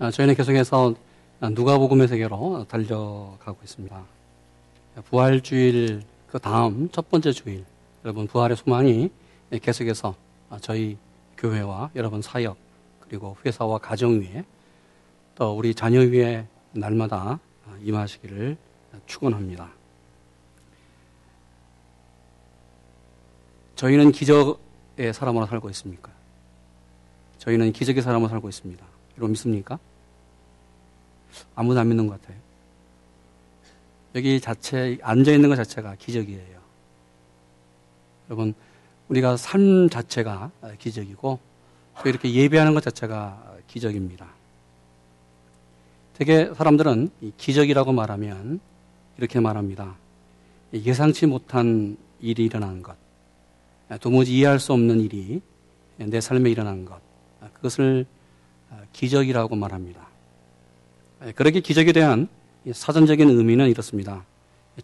아, 저희는 계속해서 누가복음의 세계로 달려가고 있습니다. 부활주일 그 다음 첫 번째 주일, 여러분 부활의 소망이 계속해서 저희 교회와 여러분 사역 그리고 회사와 가정 위에 또 우리 자녀 위에 날마다 임하시기를 축원합니다. 저희는 기적의 사람으로 살고 있습니까? 저희는 기적의 사람으로 살고 있습니다. 여러분 믿습니까? 아무도 안 믿는 것 같아요. 여기 자체, 앉아있는 것 자체가 기적이에요. 여러분, 우리가 삶 자체가 기적이고, 또 이렇게 예배하는 것 자체가 기적입니다. 되게 사람들은 기적이라고 말하면 이렇게 말합니다. 예상치 못한 일이 일어난 것, 도무지 이해할 수 없는 일이 내 삶에 일어난 것, 그것을 기적이라고 말합니다. 그렇게 기적에 대한 사전적인 의미는 이렇습니다.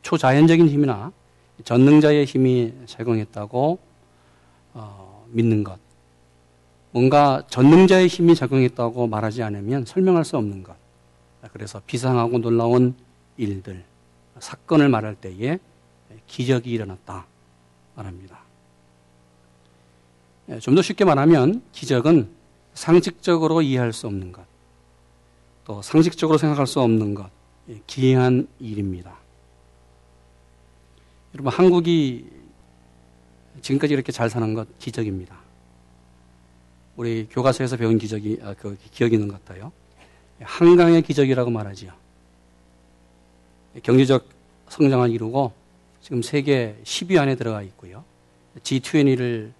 초자연적인 힘이나 전능자의 힘이 작용했다고 어, 믿는 것. 뭔가 전능자의 힘이 작용했다고 말하지 않으면 설명할 수 없는 것. 그래서 비상하고 놀라운 일들, 사건을 말할 때에 기적이 일어났다 말합니다. 좀 더 쉽게 말하면 기적은 상식적으로 이해할 수 없는 것, 또 상식적으로 생각할 수 없는 것, 예, 기이한 일입니다. 여러분, 한국이 지금까지 이렇게 잘 사는 것 기적입니다. 우리 교과서에서 배운 기적이, 아, 그 기억이 있는 것 같아요. 한강의 기적이라고 말하지요. 경제적 성장을 이루고 지금 세계 10위 안에 들어가 있고요. G20를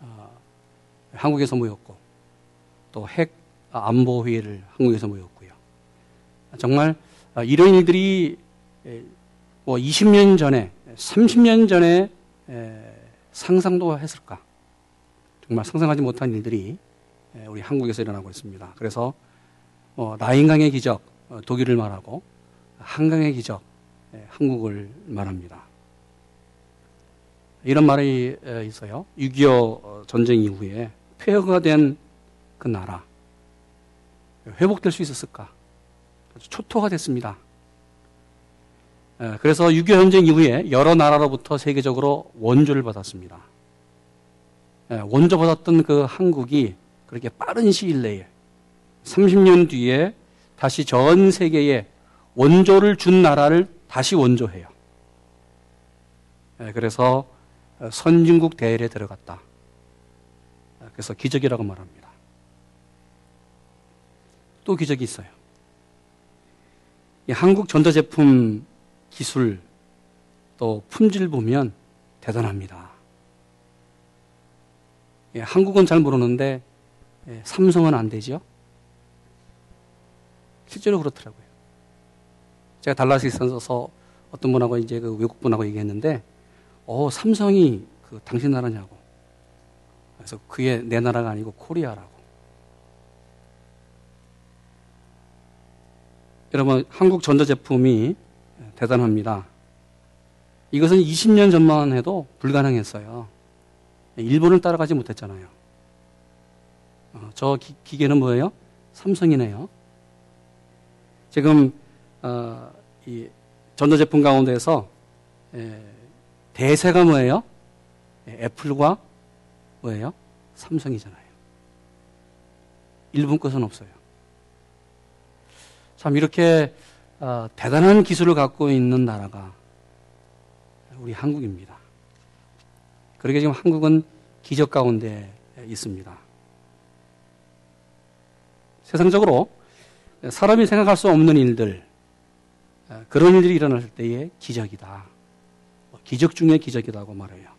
어, 한국에서 모였고 또 핵 안보 회의를 한국에서 모였고요. 정말 어, 이런 일들이 뭐 20년 전에, 30년 전에 상상도 했을까? 정말 상상하지 못한 일들이 우리 한국에서 일어나고 있습니다. 그래서 뭐 라인강의 기적 어, 독일을 말하고 한강의 기적 한국을 말합니다. 이런 말이 있어요. 6.25 전쟁 이후에 폐허가 된 그 나라 회복될 수 있었을까? 초토화 됐습니다. 그래서 6.25 전쟁 이후에 여러 나라로부터 세계적으로 원조를 받았습니다. 원조 받았던 그 한국이 그렇게 빠른 시일 내에 30년 뒤에 다시 전 세계에 원조를 준 나라를 다시 원조해요. 그래서 선진국 대열에 들어갔다. 그래서 기적이라고 말합니다. 또 기적이 있어요. 한국 전자제품 기술 또 품질 보면 대단합니다. 한국은 잘 모르는데 삼성은 안 되죠. 실제로 그렇더라고요. 제가 달라스에 있어서 어떤 분하고 이제 그 외국 분하고 얘기했는데, 어, 삼성이 그 당신 나라냐고. 그래서 그게 내 나라가 아니고 코리아라고. 여러분, 한국 전자제품이 대단합니다. 이것은 20년 전만 해도 불가능했어요. 일본을 따라가지 못했잖아요. 어, 저 기, 기계는 뭐예요? 삼성이네요. 지금 어, 이 전자제품 가운데서 에, 대세가 뭐예요? 에, 애플과 뭐예요? 삼성이잖아요. 일본 것은 없어요. 참 이렇게 어, 대단한 기술을 갖고 있는 나라가 우리 한국입니다. 그러게 지금 한국은 기적 가운데 있습니다. 세상적으로 사람이 생각할 수 없는 일들, 그런 일들이 일어날 때의 기적이다. 뭐 기적 중에 기적이라고 말해요.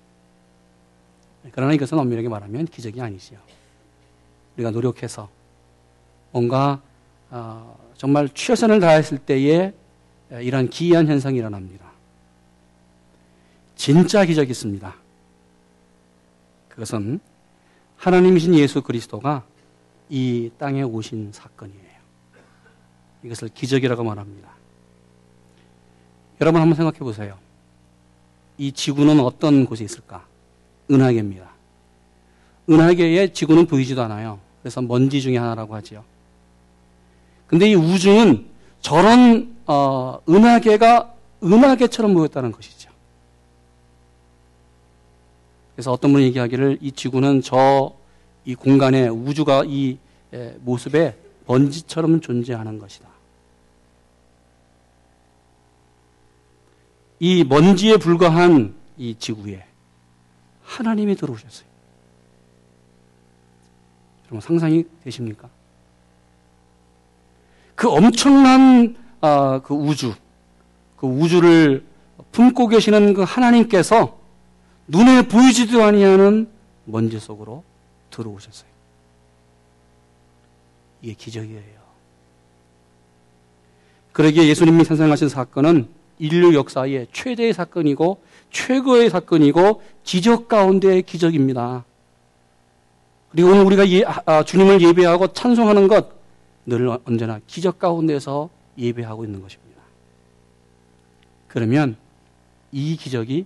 그러나 이것은 엄밀하게 말하면 기적이 아니지요. 우리가 노력해서 뭔가 어, 정말 최선을 다했을 때에 이러한 기이한 현상이 일어납니다. 진짜 기적이 있습니다. 그것은 하나님이신 예수 그리스도가 이 땅에 오신 사건이에요. 이것을 기적이라고 말합니다. 여러분 한번 생각해 보세요. 이 지구는 어떤 곳에 있을까? 은하계입니다. 은하계에 지구는 보이지도 않아요. 그래서 먼지 중에 하나라고 하지요. 근데 이 우주는 저런 어, 은하계가 은하계처럼 모였다는 것이죠. 그래서 어떤 분이 얘기하기를 이 지구는 저 이 공간에 우주가 이 모습에 먼지처럼 존재하는 것이다. 이 먼지에 불과한 이 지구에 하나님이 들어오셨어요. 여러분 상상이 되십니까? 그 엄청난 어, 그 우주, 그 우주를 품고 계시는 그 하나님께서 눈에 보이지도 아니하는 먼지 속으로 들어오셨어요. 이게 기적이에요. 그러기에 예수님이 탄생하신 사건은 인류 역사의 최대의 사건이고 최고의 사건이고 기적 가운데의 기적입니다. 그리고 오늘 우리가 예, 아, 주님을 예배하고 찬송하는 것 늘 언제나 기적 가운데서 예배하고 있는 것입니다. 그러면 이 기적이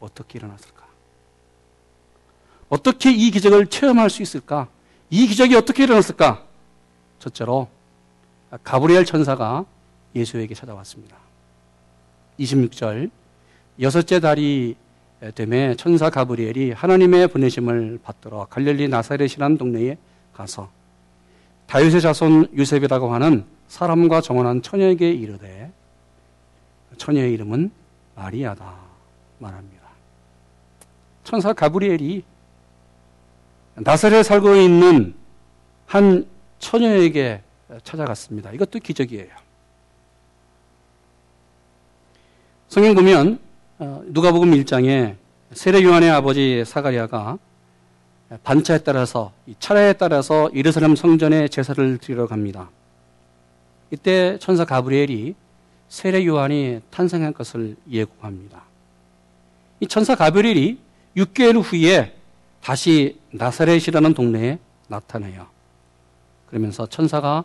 어떻게 일어났을까? 어떻게 이 기적을 체험할 수 있을까? 이 기적이 어떻게 일어났을까? 첫째로 가브리엘 천사가 예수에게 찾아왔습니다. 26절 여섯째 달이 됨에 천사 가브리엘이 하나님의 보내심을 받들어 갈릴리 나사렛이라는 동네에 가서 다윗의 자손 유셉이라고 하는 사람과 정원한 처녀에게 이르되 처녀의 이름은 마리아다 말합니다. 천사 가브리엘이 나사렛에 살고 있는 한 처녀에게 찾아갔습니다. 이것도 기적이에요. 성경 보면 어, 누가복음 1장에 세례 요한의 아버지 사가리아가 반차에 따라서 차례에 따라서 예루살렘 성전에 제사를 드리러 갑니다. 이때 천사 가브리엘이 세례 요한이 탄생한 것을 예고합니다. 이 천사 가브리엘이 6개월 후에 다시 나사렛이라는 동네에 나타나요. 그러면서 천사가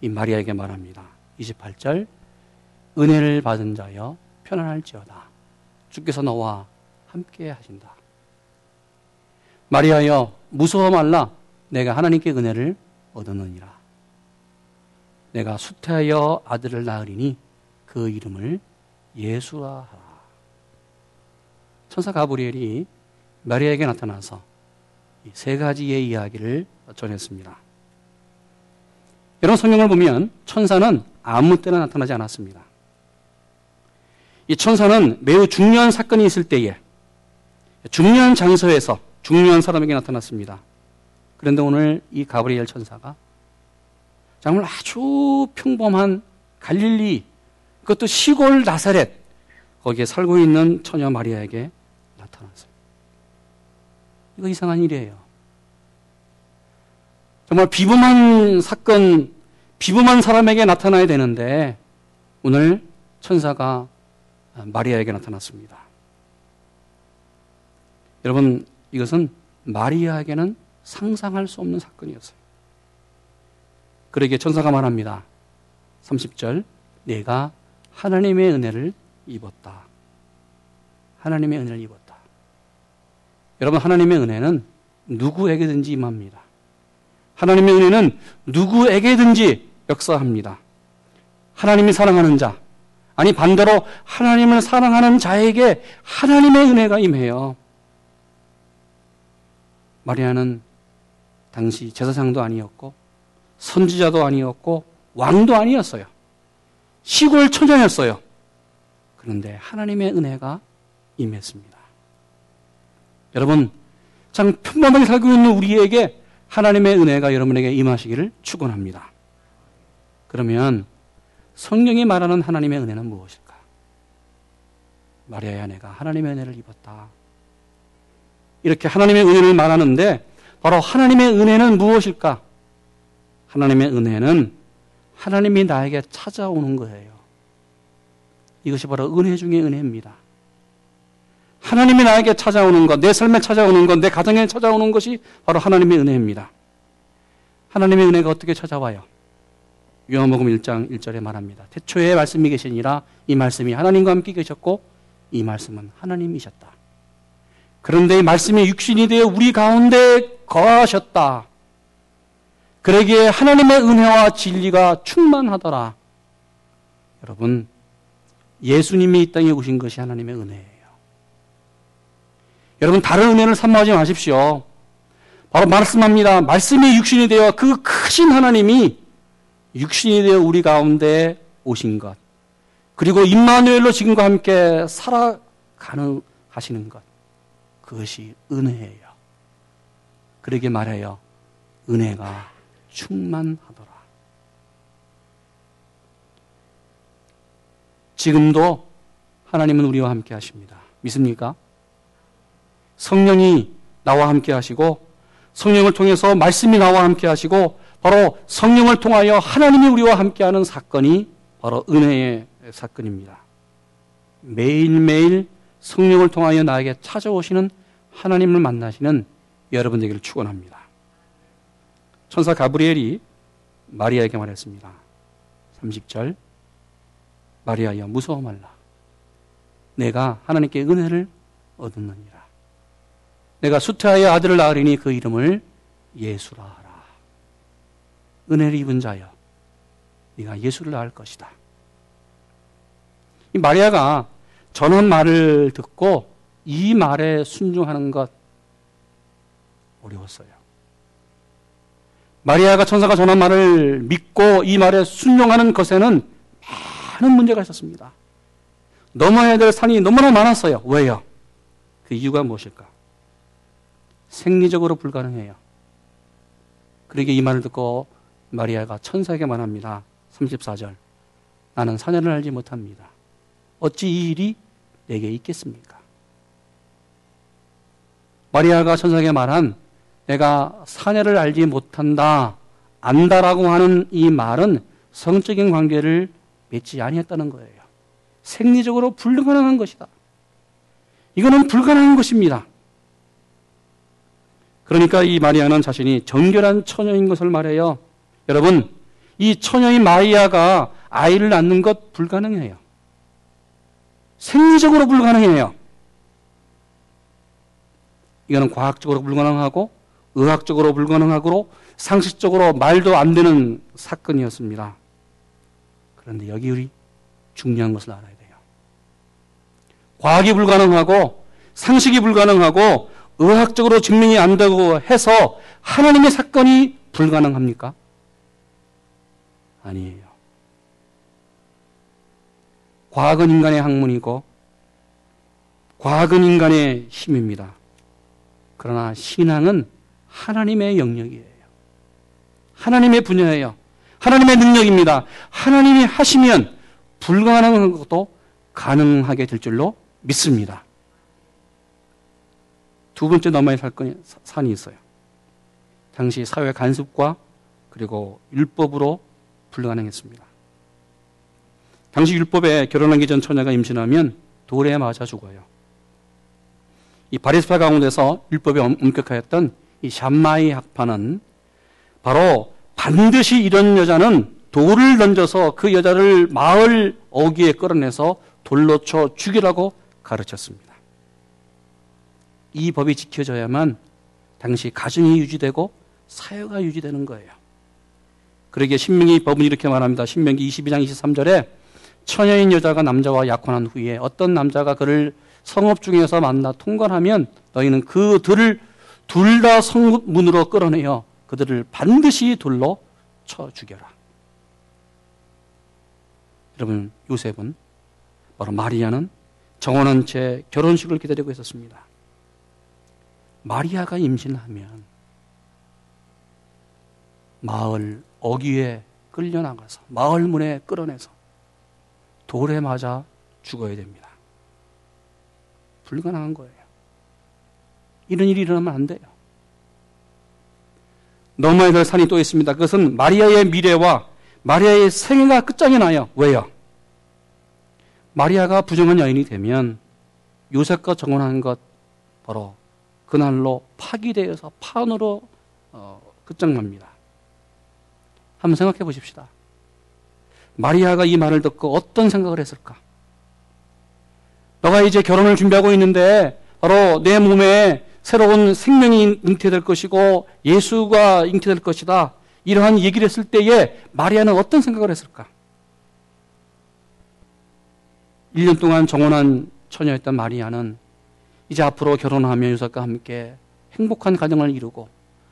이 마리아에게 말합니다. 28절 은혜를 받은 자여 편안할지어다. 주께서 너와 함께 하신다. 마리아여 무서워 말라 내가 하나님께 은혜를 얻었느니라. 내가 수태하여 아들을 낳으리니 그 이름을 예수라 하라. 천사 가브리엘이 마리아에게 나타나서 세 가지의 이야기를 전했습니다. 여러분 성경을 보면 천사는 아무 때나 나타나지 않았습니다. 이 천사는 매우 중요한 사건이 있을 때에 중요한 장소에서 중요한 사람에게 나타났습니다. 그런데 오늘 이 가브리엘 천사가 정말 아주 평범한 갈릴리 그것도 시골 나사렛 거기에 살고 있는 처녀 마리아에게 나타났어요. 이거 이상한 일이에요. 정말 비범한 사건, 비범한 사람에게 나타나야 되는데 오늘 천사가 마리아에게 나타났습니다. 여러분, 이것은 마리아에게는 상상할 수 없는 사건이었어요. 그러기에 천사가 말합니다. 30절, 내가 하나님의 은혜를 입었다. 하나님의 은혜를 입었다. 여러분, 하나님의 은혜는 누구에게든지 임합니다. 하나님의 은혜는 누구에게든지 역사합니다. 하나님이 사랑하는 자, 아니 반대로 하나님을 사랑하는 자에게 하나님의 은혜가 임해요. 마리아는 당시 제사장도 아니었고 선지자도 아니었고 왕도 아니었어요. 시골 처녀였어요. 그런데 하나님의 은혜가 임했습니다. 여러분, 참 평범하게 살고 있는 우리에게 하나님의 은혜가 여러분에게 임하시기를 축원합니다. 그러면 성경이 말하는 하나님의 은혜는 무엇일까? 마리아의 아내가 하나님의 은혜를 입었다. 이렇게 하나님의 은혜를 말하는데 바로 하나님의 은혜는 무엇일까? 하나님의 은혜는 하나님이 나에게 찾아오는 거예요. 이것이 바로 은혜 중의 은혜입니다. 하나님이 나에게 찾아오는 것, 내 삶에 찾아오는 것, 내 가정에 찾아오는 것이 바로 하나님의 은혜입니다. 하나님의 은혜가 어떻게 찾아와요? 요한복음 1장 1절에 말합니다. 태초에 말씀이 계시니라 이 말씀이 하나님과 함께 계셨고 이 말씀은 하나님이셨다. 그런데 이 말씀이 육신이 되어 우리 가운데 거하셨다. 그러기에 하나님의 은혜와 진리가 충만하더라. 여러분, 예수님이 이 땅에 오신 것이 하나님의 은혜예요. 여러분, 다른 은혜를 삼모하지 마십시오. 바로 말씀합니다. 말씀이 육신이 되어 그 크신 하나님이 육신이 되어 우리 가운데 오신 것. 그리고 임마누엘로 지금과 함께 살아가는 하시는 것. 그것이 은혜예요. 그러게 말해요. 은혜가 충만하더라. 지금도 하나님은 우리와 함께 하십니다. 믿습니까? 성령이 나와 함께 하시고 성령을 통해서 말씀이 나와 함께 하시고 바로 성령을 통하여 하나님이 우리와 함께 하는 사건이 바로 은혜의 사건입니다. 매일매일 성령을 통하여 나에게 찾아오시는 하나님을 만나시는 여러분 되기를 축원합니다. 천사 가브리엘이 마리아에게 말했습니다. 30절 마리아여 무서워 말라. 내가 하나님께 은혜를 얻었느니라. 내가 수태하여 아들을 낳으리니 그 이름을 예수라 하라. 은혜를 입은 자여, 네가 예수를 낳을 것이다. 이 마리아가 전한 말을 듣고 이 말에 순종하는 것 어려웠어요. 마리아가 천사가 전한 말을 믿고 이 말에 순종하는 것에는 많은 문제가 있었습니다. 넘어야 될 산이 너무나 많았어요. 왜요? 그 이유가 무엇일까? 생리적으로 불가능해요. 그러게 이 말을 듣고 마리아가 천사에게 말합니다. 34절. 나는 사녀를 알지 못합니다. 어찌 이 일이 내게 있겠습니까? 마리아가 천사에게 말한 내가 사녀를 알지 못한다, 안다라고 하는 이 말은 성적인 관계를 맺지 아니했다는 거예요. 생리적으로 불가능한 것이다. 이거는 불가능한 것입니다. 그러니까 이 마리아는 자신이 정결한 처녀인 것을 말해요. 여러분, 이 처녀인 마리아가 아이를 낳는 것 불가능해요. 생리적으로 불가능해요. 이거는 과학적으로 불가능하고 의학적으로 불가능하고 상식적으로 말도 안 되는 사건이었습니다. 그런데 여기 우리 중요한 것을 알아야 돼요. 과학이 불가능하고 상식이 불가능하고 의학적으로 증명이 안 되고 해서 하나님의 사건이 불가능합니까? 아니에요. 과학은 인간의 학문이고 과학은 인간의 힘입니다. 그러나 신앙은 하나님의 영역이에요. 하나님의 분야예요. 하나님의 능력입니다. 하나님이 하시면 불가능한 것도 가능하게 될 줄로 믿습니다. 두 번째 넘어야 살 건이 산이 있어요. 당시 사회 간섭과 그리고 율법으로 불가능했습니다. 당시 율법에 결혼하기 전 처녀가 임신하면 돌에 맞아 죽어요. 이 바리스파 가운데서 율법에 엄격하였던 이 샴마이 학파는 바로 반드시 이런 여자는 돌을 던져서 그 여자를 마을 어귀에 끌어내서 돌로 쳐 죽이라고 가르쳤습니다. 이 법이 지켜져야만 당시 가정이 유지되고 사회가 유지되는 거예요. 그러기에 신명기 법은 이렇게 말합니다. 신명기 22장 23절에 처녀인 여자가 남자와 약혼한 후에 어떤 남자가 그를 성읍 중에서 만나 통관하면 너희는 그들을 둘 다 성문으로 끌어내어 그들을 반드시 돌로 쳐 죽여라. 여러분 요셉은 바로 마리아는 정원한 채 결혼식을 기다리고 있었습니다. 마리아가 임신하면 마을 어귀에 끌려나가서 마을 문에 끌어내서 돌에 맞아 죽어야 됩니다. 불가능한 거예요. 이런 일이 일어나면 안 돼요. 넘어야 될 산이 또 있습니다. 그것은 마리아의 미래와 마리아의 생애가 끝장이 나요. 왜요? 마리아가 부정한 여인이 되면 요셉과 정혼한 것 바로 그날로 파기되어서 판으로 어, 끝장납니다. 한번 생각해 보십시다. 마리아가 이 말을 듣고 어떤 생각을 했을까? 너가 이제 결혼을 준비하고 있는데 바로 내 몸에 새로운 생명이 잉태될 것이고 예수가 잉태될 것이다. 이러한 얘기를 했을 때에 마리아는 어떤 생각을 했을까? 1년 동안 정원한 처녀였던 마리아는 이제 앞으로 결혼하며 유석과 함께 행복한 가정을 이루고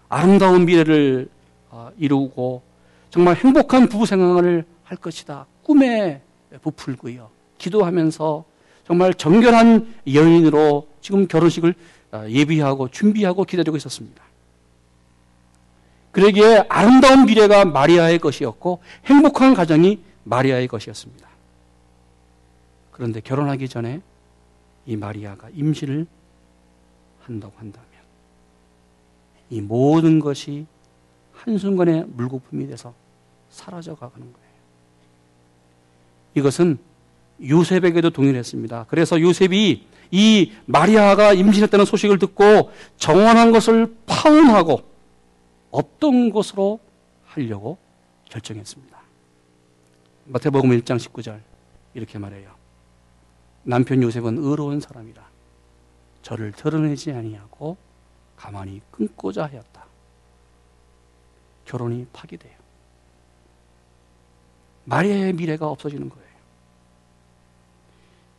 아름다운 미래를 어, 이루고 정말 행복한 부부 생활을 할 것이다. 꿈에 부풀고요. 기도하면서 정말 정결한 여인으로 지금 결혼식을 어, 예비하고 준비하고 기다리고 있었습니다. 그러기에 아름다운 미래가 마리아의 것이었고 행복한 가정이 마리아의 것이었습니다. 그런데 결혼하기 전에 이 마리아가 임신을 한다고 한다면 이 모든 것이 한순간에 물거품이 돼서 사라져 가는 거예요. 이것은 요셉에게도 동일했습니다. 그래서 요셉이 이 마리아가 임신했다는 소식을 듣고 정원한 것을 파혼하고 없던 것으로 하려고 결정했습니다. 마태복음 1장 19절 이렇게 말해요. 남편 요셉은 의로운 사람이라 저를 드러내지 아니하고 가만히 끊고자 하였다. 결혼이 파기돼요. 마리아의 미래가 없어지는 거예요.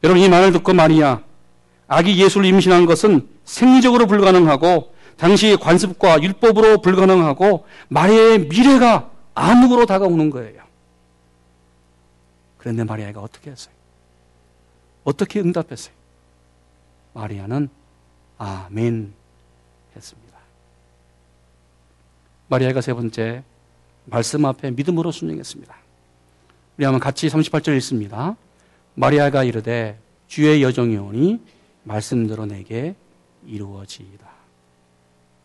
여러분 이 말을 듣고 마리아 아기 예수를 임신한 것은 생리적으로 불가능하고 당시 관습과 율법으로 불가능하고 마리아의 미래가 암흑으로 다가오는 거예요. 그런데 마리아가 어떻게 했어요? 어떻게 응답했어요? 마리아는 아멘 했습니다. 마리아가 세 번째 말씀 앞에 믿음으로 순종했습니다. 우리 한번 같이 38절 읽습니다. 마리아가 이르되 주의 여정이 오니 말씀대로 내게 이루어지이다.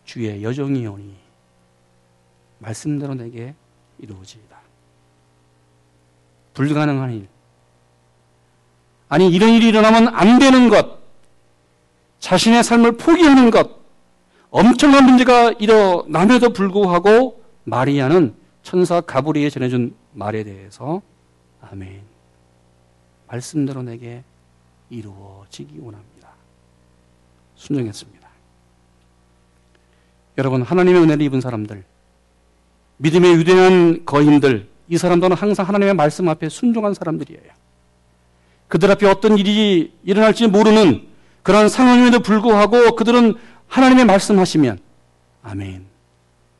주의 여정이 오니 말씀대로 내게 이루어지이다. 불가능한 일. 아니, 이런 일이 일어나면 안 되는 것. 자신의 삶을 포기하는 것. 엄청난 문제가 일어남에도 불구하고 마리아는 천사 가브리에 전해준 말에 대해서 아멘. 말씀대로 내게 이루어지기 원합니다. 순종했습니다. 여러분, 하나님의 은혜를 입은 사람들, 믿음의 유대한 거인들, 이 사람들은 항상 하나님의 말씀 앞에 순종한 사람들이에요. 그들 앞에 어떤 일이 일어날지 모르는 그런 상황임에도 불구하고 그들은 하나님의 말씀하시면, 아멘.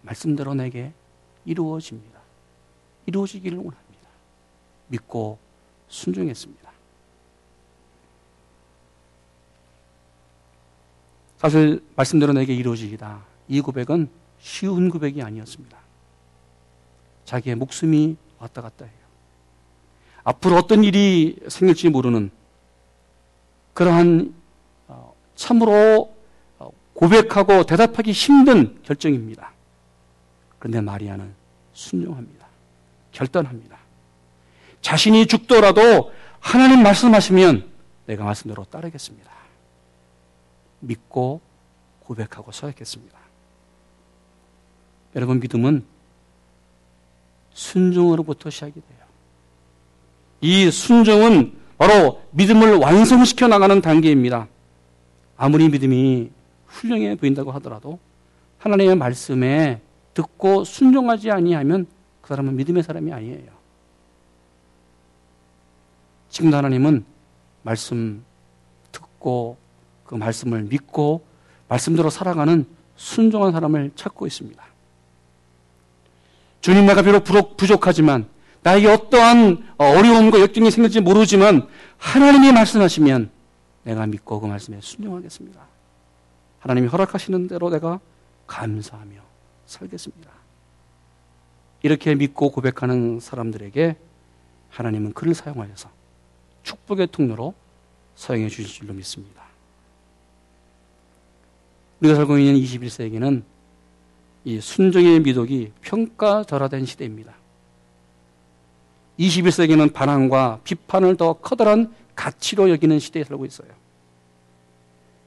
말씀대로 내게 이루어집니다. 이루어지기를 원합니다. 믿고 순종했습니다. 사실 말씀대로 내게 이루어지기다. 이 고백은 쉬운 고백이 아니었습니다. 자기의 목숨이 왔다 갔다 해요. 앞으로 어떤 일이 생길지 모르는 그러한 어, 참으로 어, 고백하고 대답하기 힘든 결정입니다. 그런데 마리아는 순종합니다. 결단합니다. 자신이 죽더라도 하나님 말씀하시면 내가 말씀대로 따르겠습니다. 믿고 고백하고 서야겠습니다. 여러분 믿음은 순종으로부터 시작이 돼요. 이 순종은 바로 믿음을 완성시켜 나가는 단계입니다. 아무리 믿음이 훌륭해 보인다고 하더라도 하나님의 말씀에 듣고 순종하지 아니하면 그 사람은 믿음의 사람이 아니에요. 지금도 하나님은 말씀 듣고 그 말씀을 믿고 말씀대로 살아가는 순종한 사람을 찾고 있습니다. 주님 내가 비록 부족하지만 나에게 어떠한 어려움과 역경이 생길지 모르지만 하나님이 말씀하시면 내가 믿고 그 말씀에 순종하겠습니다. 하나님이 허락하시는 대로 내가 감사하며 살겠습니다. 이렇게 믿고 고백하는 사람들에게 하나님은 그를 사용하셔서 축복의 통로로 사용해 주실 줄로 믿습니다. 우리가 살고 있는 21세기는 이 순종의 미덕이 평가절하된 시대입니다. 21세기는 반항과 비판을 더 커다란 가치로 여기는 시대에 살고 있어요.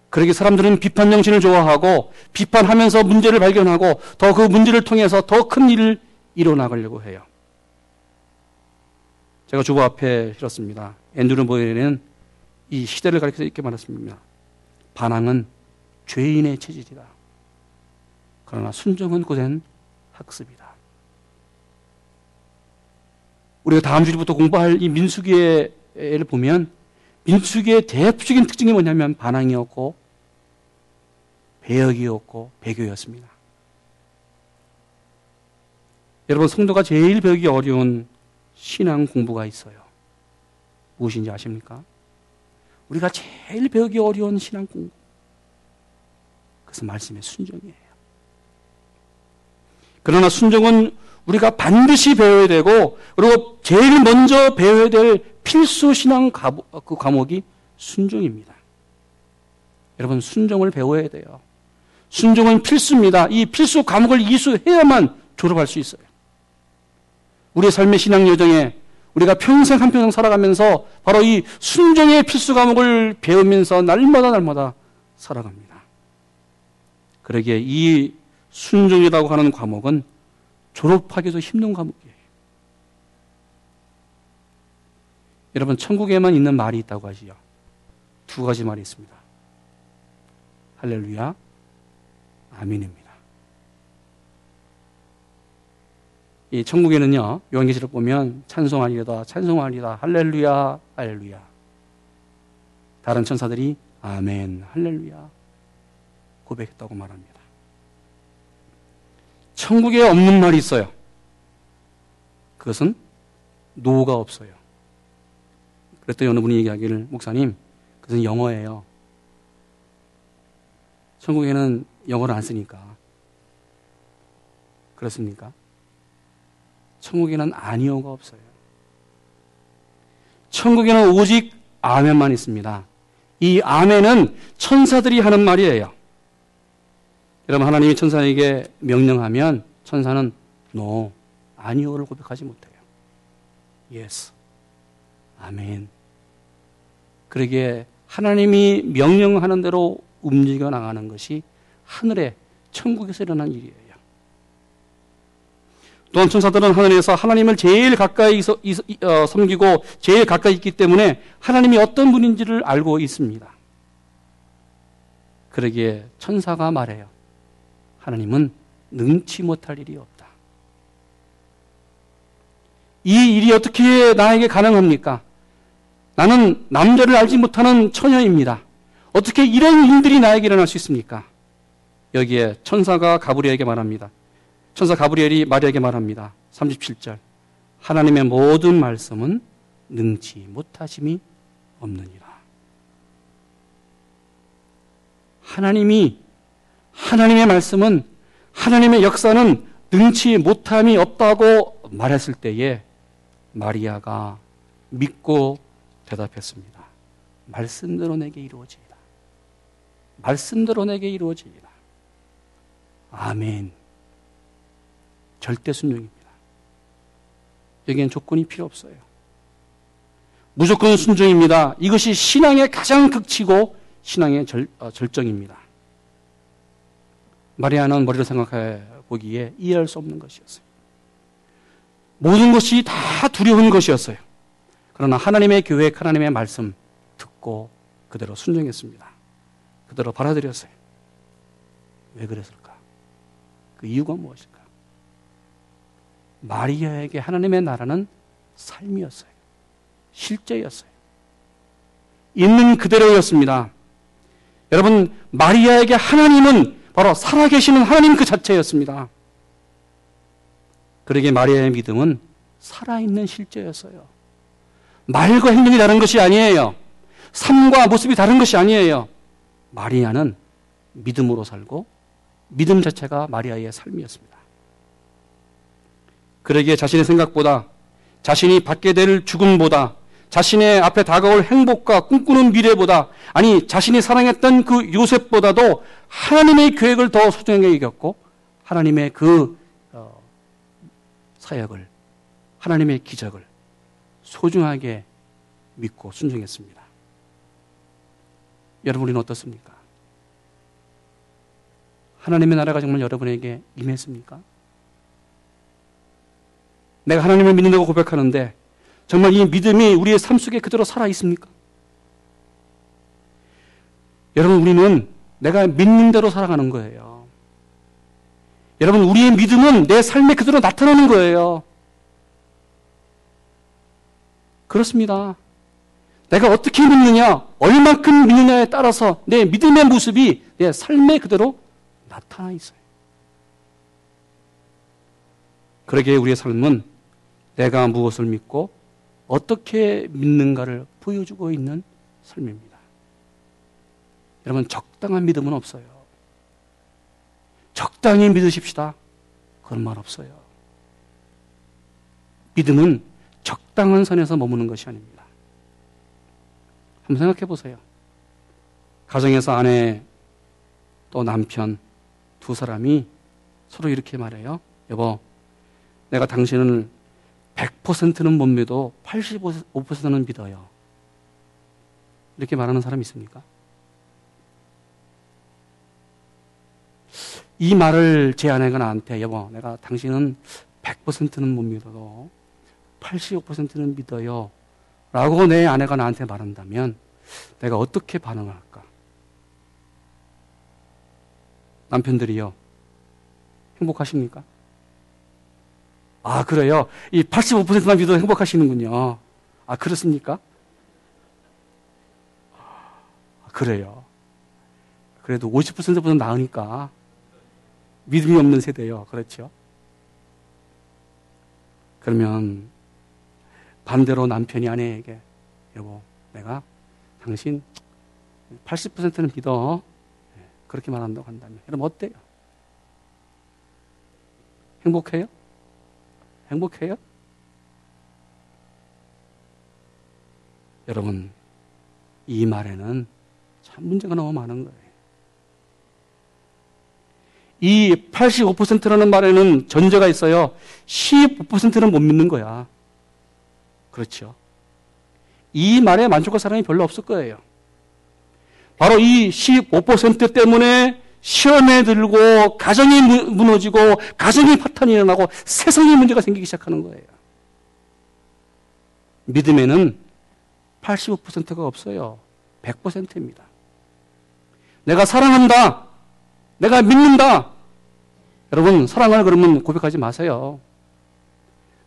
그러기 사람들은 비판 정신을 좋아하고 비판하면서 문제를 발견하고 더 그 문제를 통해서 더 큰 일을 이뤄나가려고 해요. 제가 주보 앞에 실었습니다. 앤드루 보이는 이 시대를 가리켜서 이렇게 말했습니다. 반항은 죄인의 체질이다. 그러나 순종은 고된 학습이다. 우리가 다음 주부터 공부할 이 민수기를 보면 민수기의 대표적인 특징이 뭐냐면 반항이었고 배역이었고 배교였습니다. 여러분 성도가 제일 배우기 어려운 신앙 공부가 있어요. 무엇인지 아십니까? 우리가 제일 배우기 어려운 신앙 공부. 그것은 말씀의 순종이에요. 그러나 순종은 우리가 반드시 배워야 되고 그리고 제일 먼저 배워야 될 필수 신앙 그 과목이 순종입니다. 여러분 순종을 배워야 돼요. 순종은 필수입니다. 이 필수 과목을 이수해야만 졸업할 수 있어요. 우리의 삶의 신앙 여정에 우리가 평생 한 평생 살아가면서 바로 이 순종의 필수 과목을 배우면서 날마다 날마다 살아갑니다. 그러기에 이 순종이라고 하는 과목은 졸업하기도 힘든 과목이에요. 여러분, 천국에만 있는 말이 있다고 하지요. 두 가지 말이 있습니다. 할렐루야, 아멘입니다. 이 천국에는요, 요한계시록 보면 찬송하리다, 찬송하리다, 할렐루야, 할렐루야. 다른 천사들이 아멘, 할렐루야 고백했다고 말합니다. 천국에 없는 말이 있어요. 그것은 노가 없어요. 그랬더니 어느 분이 얘기하기를, 목사님, 그것은 영어예요. 천국에는 영어를 안 쓰니까. 그렇습니까? 천국에는 아니오가 없어요. 천국에는 오직 아멘만 있습니다. 이 아멘은 천사들이 하는 말이에요. 여러분 하나님이 천사에게 명령하면 천사는 no, 아니오를 고백하지 못해요. yes, 아멘. 그러기에 하나님이 명령하는 대로 움직여 나가는 것이 하늘의 천국에서 일어난 일이에요. 또한 천사들은 하늘에서 하나님을 제일 가까이 어, 섬기고 제일 가까이 있기 때문에 하나님이 어떤 분인지를 알고 있습니다. 그러기에 천사가 말해요. 하나님은 능치 못할 일이 없다. 이 일이 어떻게 나에게 가능합니까? 나는 남자를 알지 못하는 처녀입니다. 어떻게 이런 일들이 나에게 일어날 수 있습니까? 여기에 천사가 가브리엘에게 말합니다. 천사 가브리엘이 마리아에게 말합니다. 37절. 하나님의 모든 말씀은 능치 못하심이 없느니라. 하나님이 하나님의 말씀은 하나님의 역사는 능치 못함이 없다고 말했을 때에 마리아가 믿고 대답했습니다. 말씀대로 내게 이루어지리라. 말씀대로 내게 이루어지리라. 아멘. 절대 순종입니다. 여기엔 조건이 필요 없어요. 무조건 순종입니다. 이것이 신앙의 가장 극치고 신앙의 절, 어, 절정입니다. 마리아는 머리를 생각해 보기에 이해할 수 없는 것이었어요. 모든 것이 다 두려운 것이었어요. 그러나 하나님의 교회, 하나님의 말씀 듣고 그대로 순종했습니다. 그대로 받아들였어요. 왜 그랬을까? 그 이유가 무엇일까? 마리아에게 하나님의 나라는 삶이었어요. 실제였어요. 있는 그대로였습니다. 여러분, 마리아에게 하나님은 바로 살아계시는 하나님 그 자체였습니다. 그러게 마리아의 믿음은 살아있는 실제였어요. 말과 행동이 다른 것이 아니에요. 삶과 모습이 다른 것이 아니에요. 마리아는 믿음으로 살고 믿음 자체가 마리아의 삶이었습니다. 그러기에 자신의 생각보다 자신이 받게 될 죽음보다 자신의 앞에 다가올 행복과 꿈꾸는 미래보다 아니 자신이 사랑했던 그 요셉보다도 하나님의 계획을 더 소중하게 여겼고 하나님의 그 어, 사역을 하나님의 기적을 소중하게 믿고 순종했습니다. 여러분 우리는 어떻습니까? 하나님의 나라가 정말 여러분에게 임했습니까? 내가 하나님을 믿는다고 고백하는데 정말 이 믿음이 우리의 삶 속에 그대로 살아 있습니까? 여러분, 우리는 내가 믿는 대로 살아가는 거예요. 여러분, 우리의 믿음은 내 삶에 그대로 나타나는 거예요. 그렇습니다. 내가 어떻게 믿느냐, 얼만큼 믿느냐에 따라서 내 믿음의 모습이 내 삶에 그대로 나타나 있어요. 그러기에 우리의 삶은 내가 무엇을 믿고 어떻게 믿는가를 보여주고 있는 삶입니다. 여러분, 적당한 믿음은 없어요. 적당히 믿으십시다. 그런 말 없어요. 믿음은 적당한 선에서 머무는 것이 아닙니다. 한번 생각해 보세요. 가정에서 아내 또 남편 두 사람이 서로 이렇게 말해요. 여보, 내가 당신을 100%는 못 믿어 85%는 믿어요. 이렇게 말하는 사람 있습니까? 이 말을 제 아내가 나한테 여보 내가 당신은 100%는 못 믿어도 85%는 믿어요. 라고 내 아내가 나한테 말한다면 내가 어떻게 반응을 할까? 남편들이요. 행복하십니까? 아, 그래요? 이 85%만 믿어도 행복하시는군요. 아, 그렇습니까? 아, 그래요. 그래도 50%보다 나으니까 믿음이 없는 세대요. 그렇죠? 그러면 반대로 남편이 아내에게 여보, 내가 당신 80%는 믿어. 예, 그렇게 말한다고 한다면. 여러 어때요? 행복해요? 행복해요? 여러분, 이 말에는 참 문제가 너무 많은 거예요. 이 85%라는 말에는 전제가 있어요. 15%는 못 믿는 거야. 그렇죠. 이 말에 만족할 사람이 별로 없을 거예요. 바로 이 15% 때문에 시험에 들고 가정이 무너지고 가정이 파탄이 일어나고 세상에 문제가 생기기 시작하는 거예요. 믿음에는 85%가 없어요. 100%입니다. 내가 사랑한다. 내가 믿는다. 여러분, 사랑을 그러면 고백하지 마세요.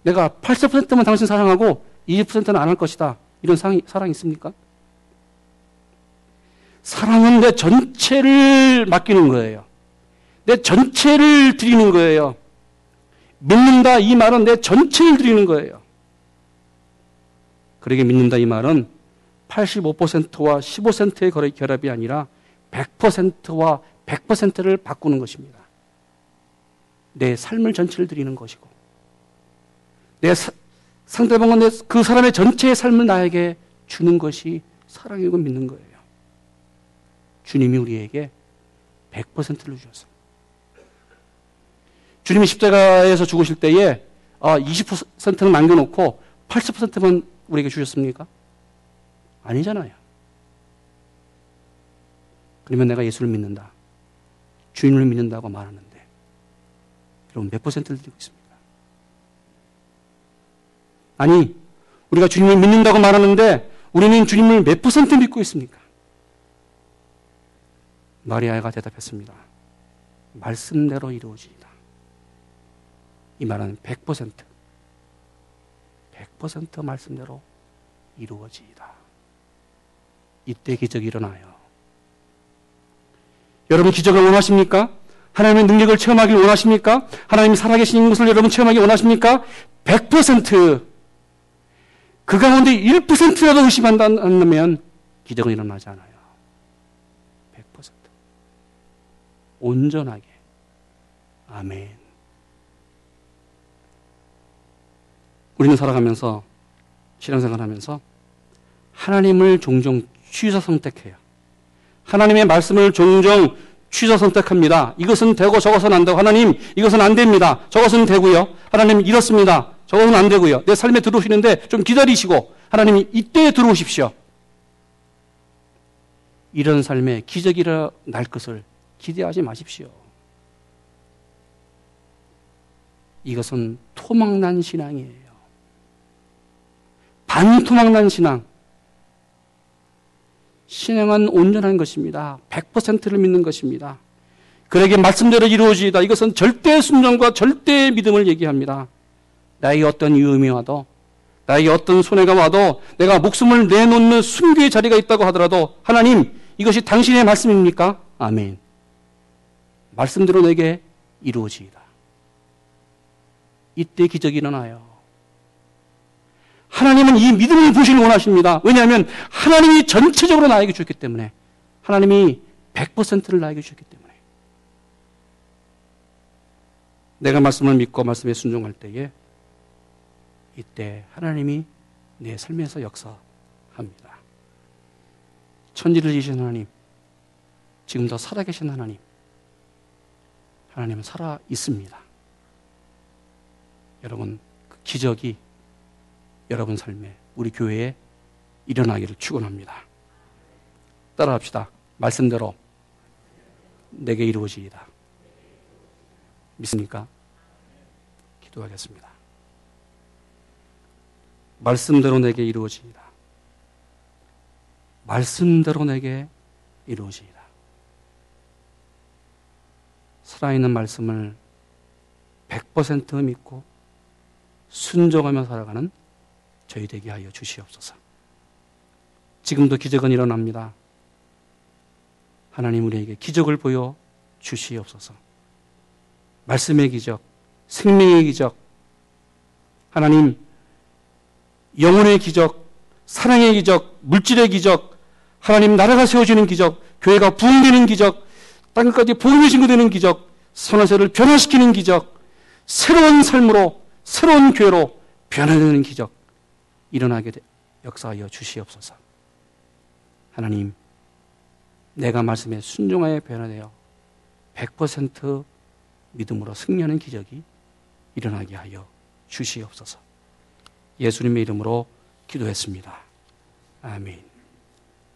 내가 80%만 당신 사랑하고 20%는 안 할 것이다. 이런 사랑, 사랑 있습니까? 사랑은 내 전체를 맡기는 거예요. 내 전체를 드리는 거예요. 믿는다 이 말은 내 전체를 드리는 거예요. 그러게 믿는다 이 말은 85%와 15%의 결합이 아니라 100%와 100%를 바꾸는 것입니다. 내 삶을 전체를 드리는 것이고, 내 사, 상대방은 내, 그 사람의 전체의 삶을 나에게 주는 것이 사랑이고 믿는 거예요. 주님이 우리에게 100%를 주셨습니다. 주님이 십자가에서 죽으실 때에 20%는 아, 남겨놓고 80%만 우리에게 주셨습니까? 아니잖아요. 그러면 내가 예수를 믿는다. 주인을 믿는다고 말하는데 여러분 몇 퍼센트를 드리고 있습니까? 아니 우리가 주님을 믿는다고 말하는데 우리는 주님을 몇 퍼센트 믿고 있습니까? 마리아가 대답했습니다. 말씀대로 이루어지이다. 이 말은 100% 100% 말씀대로 이루어지이다. 이때 기적이 일어나요. 여러분 기적을 원하십니까? 하나님의 능력을 체험하길 원하십니까? 하나님이 살아계신 것을 여러분 체험하기 원하십니까? 100%그 가운데 1%라도 의심한다면 기적은 일어나지 않아요. 100% 온전하게 아멘. 우리는 살아가면서 신앙생활 하면서 하나님을 종종 취사 선택해요. 하나님의 말씀을 종종 취사 선택합니다. 이것은 되고 저것은 안 되고 하나님 이것은 안 됩니다. 저것은 되고요. 하나님 이렇습니다. 저것은 안 되고요. 내 삶에 들어오시는데 좀 기다리시고 하나님이 이때에 들어오십시오. 이런 삶에 기적이 일어날 것을 기대하지 마십시오. 이것은 토막난 신앙이에요. 반토막난 신앙. 신앙은 온전한 것입니다. 100%를 믿는 것입니다. 그에게 말씀대로 이루어지다. 이것은 절대 순종과 절대 믿음을 얘기합니다. 나의 어떤 위험이 와도 나에게 어떤 손해가 와도 내가 목숨을 내놓는 순교의 자리가 있다고 하더라도 하나님 이것이 당신의 말씀입니까? 아멘. 말씀대로 내게 이루어지이다. 이때 기적이 일어나요. 하나님은 이 믿음을 보시길 원하십니다. 왜냐하면 하나님이 전체적으로 나에게 주셨기 때문에 하나님이 100%를 나에게 주셨기 때문에 내가 말씀을 믿고 말씀에 순종할 때에 이때 하나님이 내 삶에서 역사합니다. 천지를 지으신 하나님, 지금도 살아계신 하나님, 하나님은 살아 있습니다. 여러분, 그 기적이 여러분 삶에, 우리 교회에 일어나기를 축원합니다. 따라합시다. 말씀대로 내게 이루어지이다. 믿습니까? 기도하겠습니다. 말씀대로 내게 이루어지이다. 말씀대로 내게 이루어지이다. 살아있는 말씀을 100% 믿고 순종하며 살아가는 저희 되게 하여 주시옵소서. 지금도 기적은 일어납니다. 하나님 우리에게 기적을 보여 주시옵소서. 말씀의 기적, 생명의 기적, 하나님 영혼의 기적, 사랑의 기적, 물질의 기적, 하나님 나라가 세워지는 기적, 교회가 부흥되는 기적, 땅 끝까지 복음이 증거되는 기적, 선어세를 변화시키는 기적, 새로운 삶으로, 새로운 교회로 변화되는 기적, 일어나게 역사하여 주시옵소서. 하나님, 내가 말씀에 순종하여 변화되어 100% 믿음으로 승리하는 기적이 일어나게 하여 주시옵소서. 예수님의 이름으로 기도했습니다. 아멘.